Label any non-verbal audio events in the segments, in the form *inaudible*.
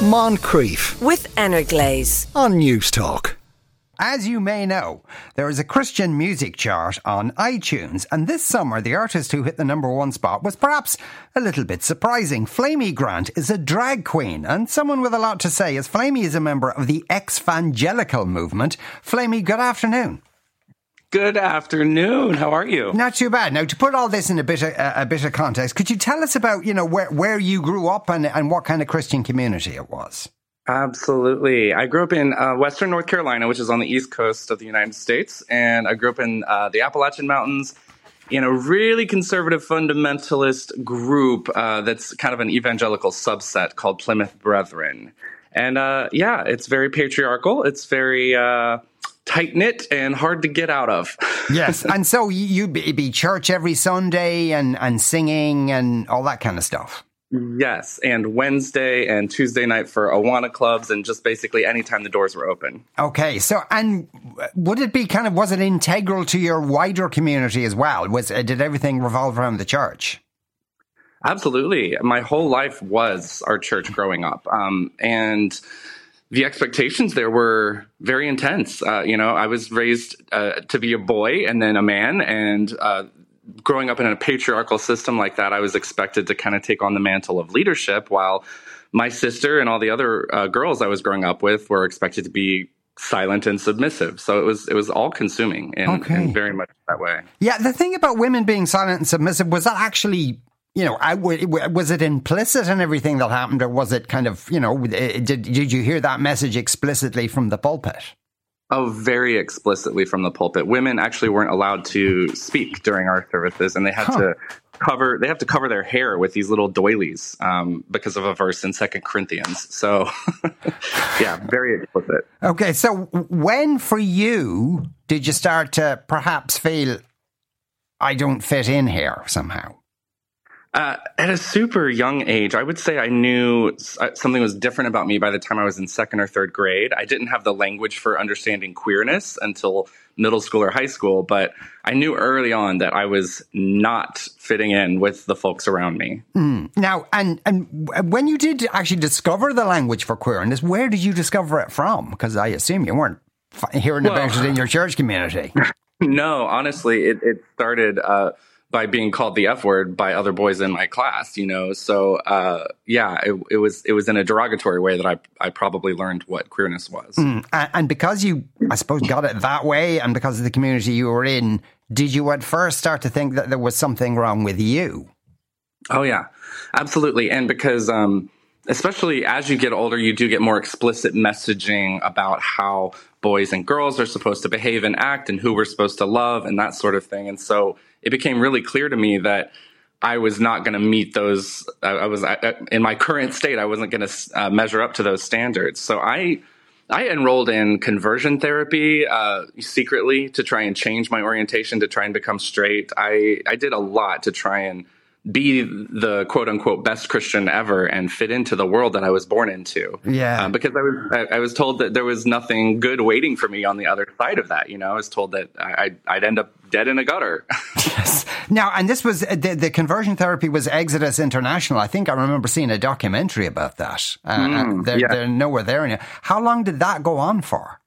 Moncrieff with Energlaze. on Newstalk. As you may know, there is a Christian music chart on iTunes, and this summer the artist who hit the number one spot was perhaps a little bit surprising. Flamy Grant is a drag queen and someone with a lot to say, as Flamy is a member of the Exvangelical movement. Flamy, good afternoon. Good afternoon. How are you? Not too bad. Now, to put all this in a bit of, a bit of context, could you tell us about you know where where you grew up and and what kind of Christian community it was? Absolutely. I grew up in uh, Western North Carolina, which is on the east coast of the United States, and I grew up in uh, the Appalachian Mountains in a really conservative fundamentalist group uh, that's kind of an evangelical subset called Plymouth Brethren. And uh, yeah, it's very patriarchal. It's very uh, tight knit and hard to get out of. *laughs* Yes, and so you would be church every Sunday and and singing and all that kind of stuff. yes, and Wednesday and Tuesday night for Awana clubs, and just basically anytime the doors were open. Okay, so and would it be kind of was it integral to your wider community as well? Was uh, did everything revolve around the church? Absolutely. My whole life was our church growing up. Um, and the expectations there were very intense. Uh, you know, I was raised uh, to be a boy and then a man. And uh, growing up in a patriarchal system like that, I was expected to kind of take on the mantle of leadership while my sister and all the other uh, girls I was growing up with were expected to be silent and submissive. So it was it was all consuming and, Okay. and very much that way. Yeah, the thing about women being silent and submissive was that actually. You know, I, w- was it implicit in everything that happened, or was it kind of, you know, did did you hear that message explicitly from the pulpit? Oh, very explicitly from the pulpit. Women actually weren't allowed to speak during our services, and they had Huh. to cover they have to cover their hair with these little doilies um, because of a verse in Second Corinthians. So, *laughs* yeah, very explicit. Okay, so when for you did you start to perhaps feel I don't fit in here somehow? Uh, at a super young age, I would say I knew uh, something was different about me by the time I was in second or third grade. I didn't have the language for understanding queerness until middle school or high school, but I knew early on that I was not fitting in with the folks around me. Now, and and when you did actually discover the language for queerness, where did you discover it from? Because I assume you weren't hearing Well- about it in your church community. *laughs* No, honestly, it, it started uh, by being called the F word by other boys in my class. You know, so uh, yeah, it, it was it was in a derogatory way that I I probably learned what queerness was. and, and because you, I suppose, got it that way, and because of the community you were in, did you at first start to think that there was something wrong with you? Oh yeah, absolutely. And because um, especially as you get older, you do get more explicit messaging about how boys and girls are supposed to behave and act, and who we're supposed to love, and that sort of thing. And so it became really clear to me that. I was not going to meet those. I, I was I, in my current state. I wasn't going to uh, measure up to those standards. So I I enrolled in conversion therapy uh, secretly to try and change my orientation to try and become straight. I, I did a lot to try and be the quote unquote best Christian ever and fit into the world that I was born into. Yeah. Uh, because I was I, I was told that there was nothing good waiting for me on the other side of that. You know, I was told that I, I'd, I'd end up dead in a gutter. *laughs* Yes. Now, and this was the, the conversion therapy was Exodus International. I think I remember seeing a documentary about that. Uh, Mm, they're, yeah. they're nowhere there now. How long did that go on for?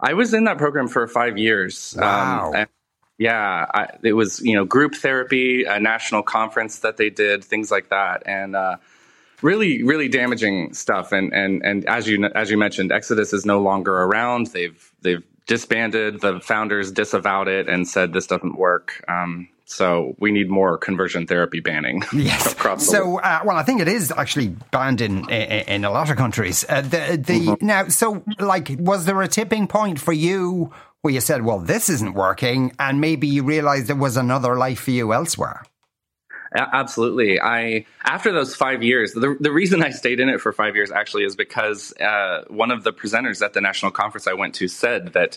I was in that program for five years. Wow. and yeah, I, it was you know group therapy, a national conference that they did, things like that, and uh, really, really damaging stuff. And and and as you as you mentioned, Exodus is no longer around. They've they've disbanded. The founders disavowed it and said this doesn't work. Um, so we need more conversion therapy banning. *laughs* Yes. So, uh, well, I think it is actually banned in in, in a lot of countries. Uh, the the Mm-hmm. now, so like, was there a tipping point for you where you said, "Well, this isn't working," and maybe you realized there was another life for you elsewhere? Absolutely. I after those five years, the the reason I stayed in it for five years actually is because uh, one of the presenters at the national conference I went to said that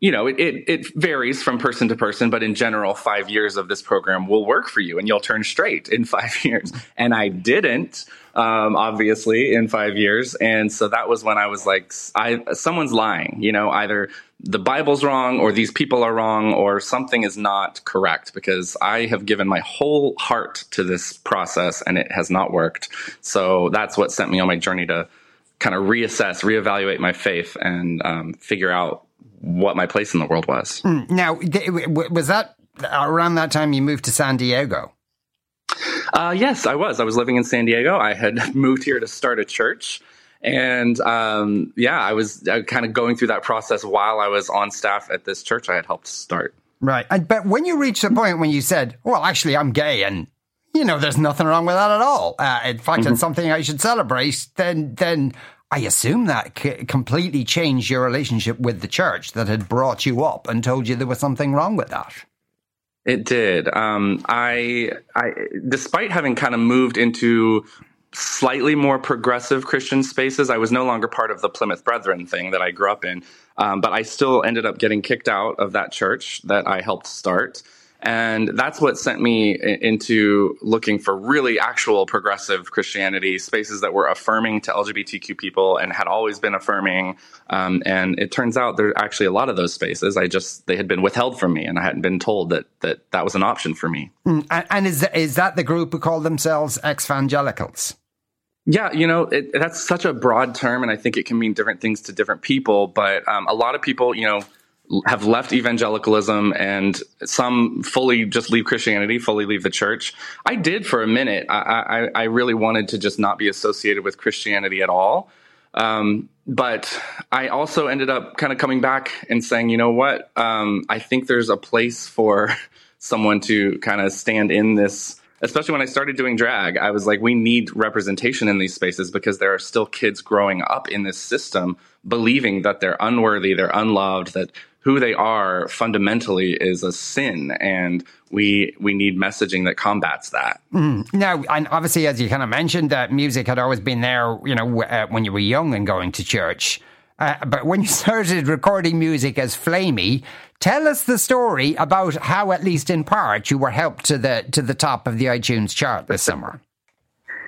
you know it, it it varies from person to person, but in general, five years of this program will work for you, and you'll turn straight in *laughs* five years. And I didn't, um, obviously, in five years, and so that was when I was like, I someone's lying. You know, either the Bible's wrong, or these people are wrong, or something is not correct because I have given my whole heart to this process and it has not worked. So that's what sent me on my journey to kind of reassess, reevaluate my faith, and um, figure out what my place in the world was. Mm, now, was that around that time you moved to San Diego? Uh, yes, I was. I was living in San Diego. I had *laughs* moved here to start a church. And um, yeah, I was uh, kind of going through that process while I was on staff at this church I had helped start. Right. And, but when you reached the point when you said, well, actually, I'm gay and you know, there's nothing wrong with that at all. Uh, in fact, mm-hmm. it's something I should celebrate. Then, then I assume that c- completely changed your relationship with the church that had brought you up and told you there was something wrong with that. It did. Um, I, I, despite having kind of moved into slightly more progressive Christian spaces, I was no longer part of the Plymouth Brethren thing that I grew up in. Um, but I still ended up getting kicked out of that church that I helped start. And that's what sent me into looking for really actual progressive Christianity, spaces that were affirming to LGBTQ people and had always been affirming. Um, and it turns out there are actually a lot of those spaces. I just, they had been withheld from me and I hadn't been told that that, that was an option for me. Mm, and is, is that the group who call themselves exvangelicals? Yeah, you know, it, that's such a broad term, and I think it can mean different things to different people. But um, a lot of people, you know, have left evangelicalism and some fully just leave Christianity, fully leave the church. I did for a minute. I, I, I really wanted to just not be associated with Christianity at all. Um, but I also ended up kind of coming back and saying, you know what? Um, I think there's a place for *laughs* someone to kind of stand in this especially when I started doing drag, I was like, we need representation in these spaces because there are still kids growing up in this system believing that they're unworthy, they're unloved, that who they are fundamentally is a sin. And we we need messaging that combats that. Mm. now and obviously as you kind of mentioned that music had always been there you know uh, when you were young and going to church uh, but when you *laughs* started recording music as Flamy, tell us the story about how, at least in part, you were helped to the to the top of the iTunes chart this summer. *laughs*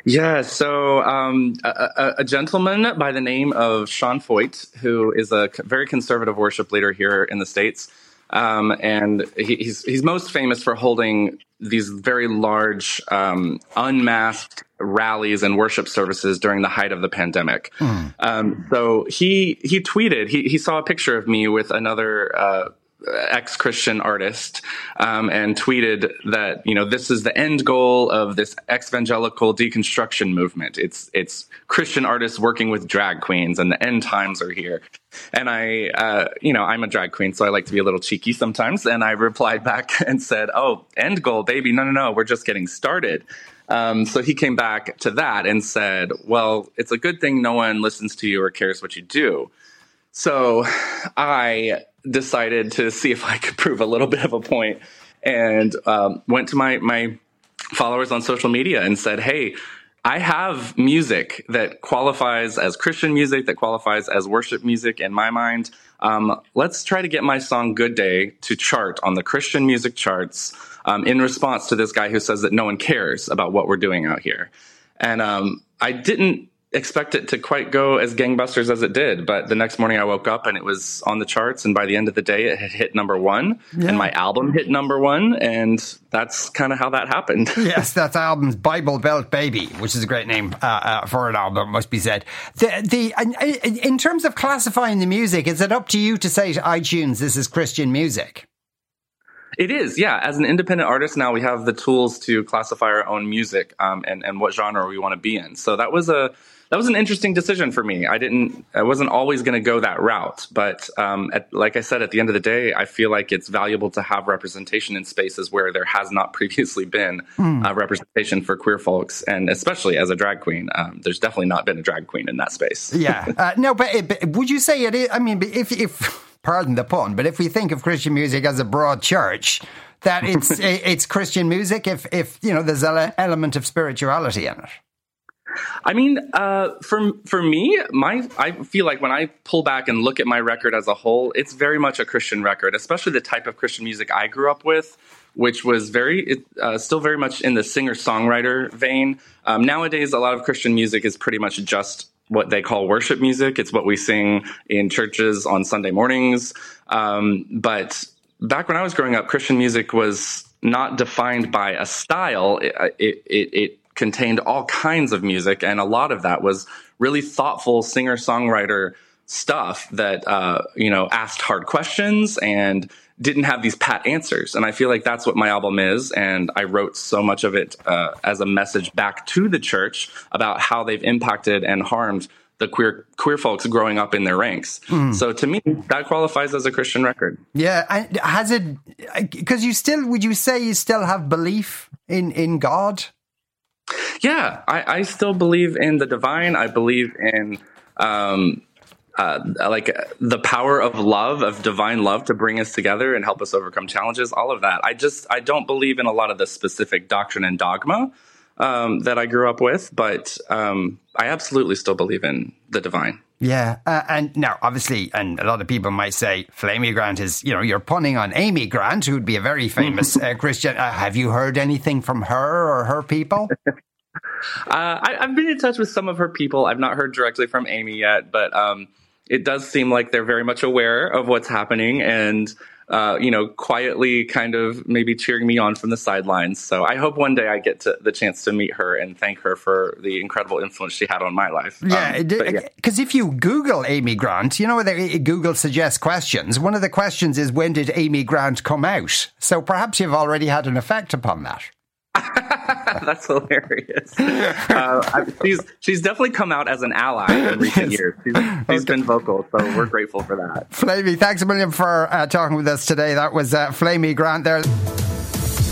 Yeah, so um, a, a, gentleman by the name of Sean Feucht, who is a very conservative worship leader here in the States, um, and he, he's he's most famous for holding these very large um, unmasked rallies and worship services during the height of the pandemic. Mm. Um, so he he tweeted he he saw a picture of me with another. Uh, ex-Christian artist um, and tweeted that you know this is the end goal of this evangelical deconstruction movement. It's it's Christian artists working with drag queens, and the end times are here. And I, uh, you know, I'm a drag queen, so I like to be a little cheeky sometimes. And I replied back *laughs* and said, "Oh, end goal, baby! No, no, no, we're just getting started." Um, so he came back to that and said, "Well, it's a good thing no one listens to you or cares what you do." So I decided to see if I could prove a little bit of a point and um, went to my, my followers on social media and said, Hey, I have music that qualifies as Christian music, that qualifies as worship music in my mind. Um, let's try to get my song Good Day to chart on the Christian music charts um, in response to this guy who says that no one cares about what we're doing out here. And um, I didn't expect it to quite go as gangbusters as it did. But the next morning I woke up and it was on the charts. And by the end of the day, it had hit number one. Yeah. And my album hit number one. And that's kind of how that happened. *laughs* yes, that's album's Bible Belt Baby, which is a great name uh, uh, for an album, must be said. The, the, in terms of classifying the music, is it up to you to say to iTunes, this is Christian music? It is, yeah. As an independent artist now, we have the tools to classify our own music um, and, and what genre we want to be in. So that was a that was an interesting decision for me. I didn't, I wasn't always going to go that route, but um, at, like I said, at the end of the day, I feel like it's valuable to have representation in spaces where there has not *laughs* previously been mm. uh, representation for queer folks, and especially as a drag queen, um, there's definitely not been a drag queen in that space. yeah, *laughs* uh, no, but, but, would you say it is? I mean, if if pardon the pun, but if we think of Christian music as a broad church that *laughs* it's it's Christian music if if you know there's an element of spirituality in it. I mean, uh, for for me, my I feel like when I pull back and look at my record as a whole, it's very much a Christian record, especially the type of Christian music I grew up with, which was very uh, still very much in the singer songwriter vein. Um, nowadays, a lot of Christian music is pretty much just what they call worship music. It's what we sing in churches on Sunday mornings. Um, but back when I was growing up, Christian music was not defined by a style. It, it, it, contained all kinds of music, and a lot of that was really thoughtful singer songwriter stuff that uh, you know asked hard questions and didn't have these pat answers. And I feel like that's what my album is. And I wrote so much of it uh, as a message back to the church about how they've impacted and harmed the queer queer folks growing up in their ranks. Mm. So to me, that qualifies as a Christian record. Yeah, has it? Because you still would you say you still have belief in in God? Yeah, I, I still believe in the divine. I believe in um, uh, like the power of love, of divine love, to bring us together and help us overcome challenges. All of that. I just I don't believe in a lot of the specific doctrine and dogma um, that I grew up with, but um, I absolutely still believe in the divine. Yeah, uh, and now obviously, and a lot of people might say Flamy Grant is, you know, you're punning on Amy Grant, who would be a very *laughs* famous uh, Christian. Uh, have you heard anything from her or her people? *laughs* Uh, I, have been in touch with some of her people. I've not heard directly from Amy yet, but um, it does seem like they're very much aware of what's happening and uh, you know, quietly kind of maybe cheering me on from the sidelines. So I hope one day I get to, the chance to meet her and thank her for the incredible influence she had on my life. Yeah, because um, yeah. if you Google Amy Grant, you know, Google suggests questions. One of the questions is, when did Amy Grant come out? So perhaps you've already had an effect upon that. *laughs* That's hilarious. Uh, she's she's definitely come out as an ally in recent yes. years. She's, she's okay. been vocal, so we're grateful for that. Flamy, thanks a million for uh, talking with us today. That was uh, Flamy Grant there.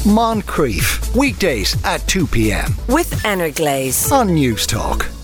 Moncrieff, weekdays at 2 p.m. With Glaze on Newstalk.